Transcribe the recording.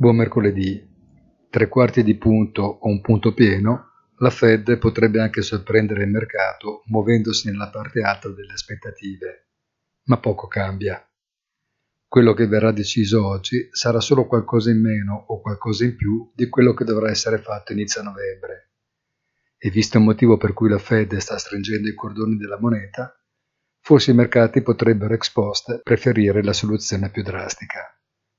Buon mercoledì. Tre quarti di punto o un punto pieno, la Fed potrebbe anche sorprendere il mercato muovendosi nella parte alta delle aspettative. Ma poco cambia. Quello che verrà deciso oggi sarà solo qualcosa in meno o qualcosa in più di quello che dovrà essere fatto inizio novembre. E visto il motivo per cui la Fed sta stringendo i cordoni della moneta, forse i mercati potrebbero ex post preferire la soluzione più drastica.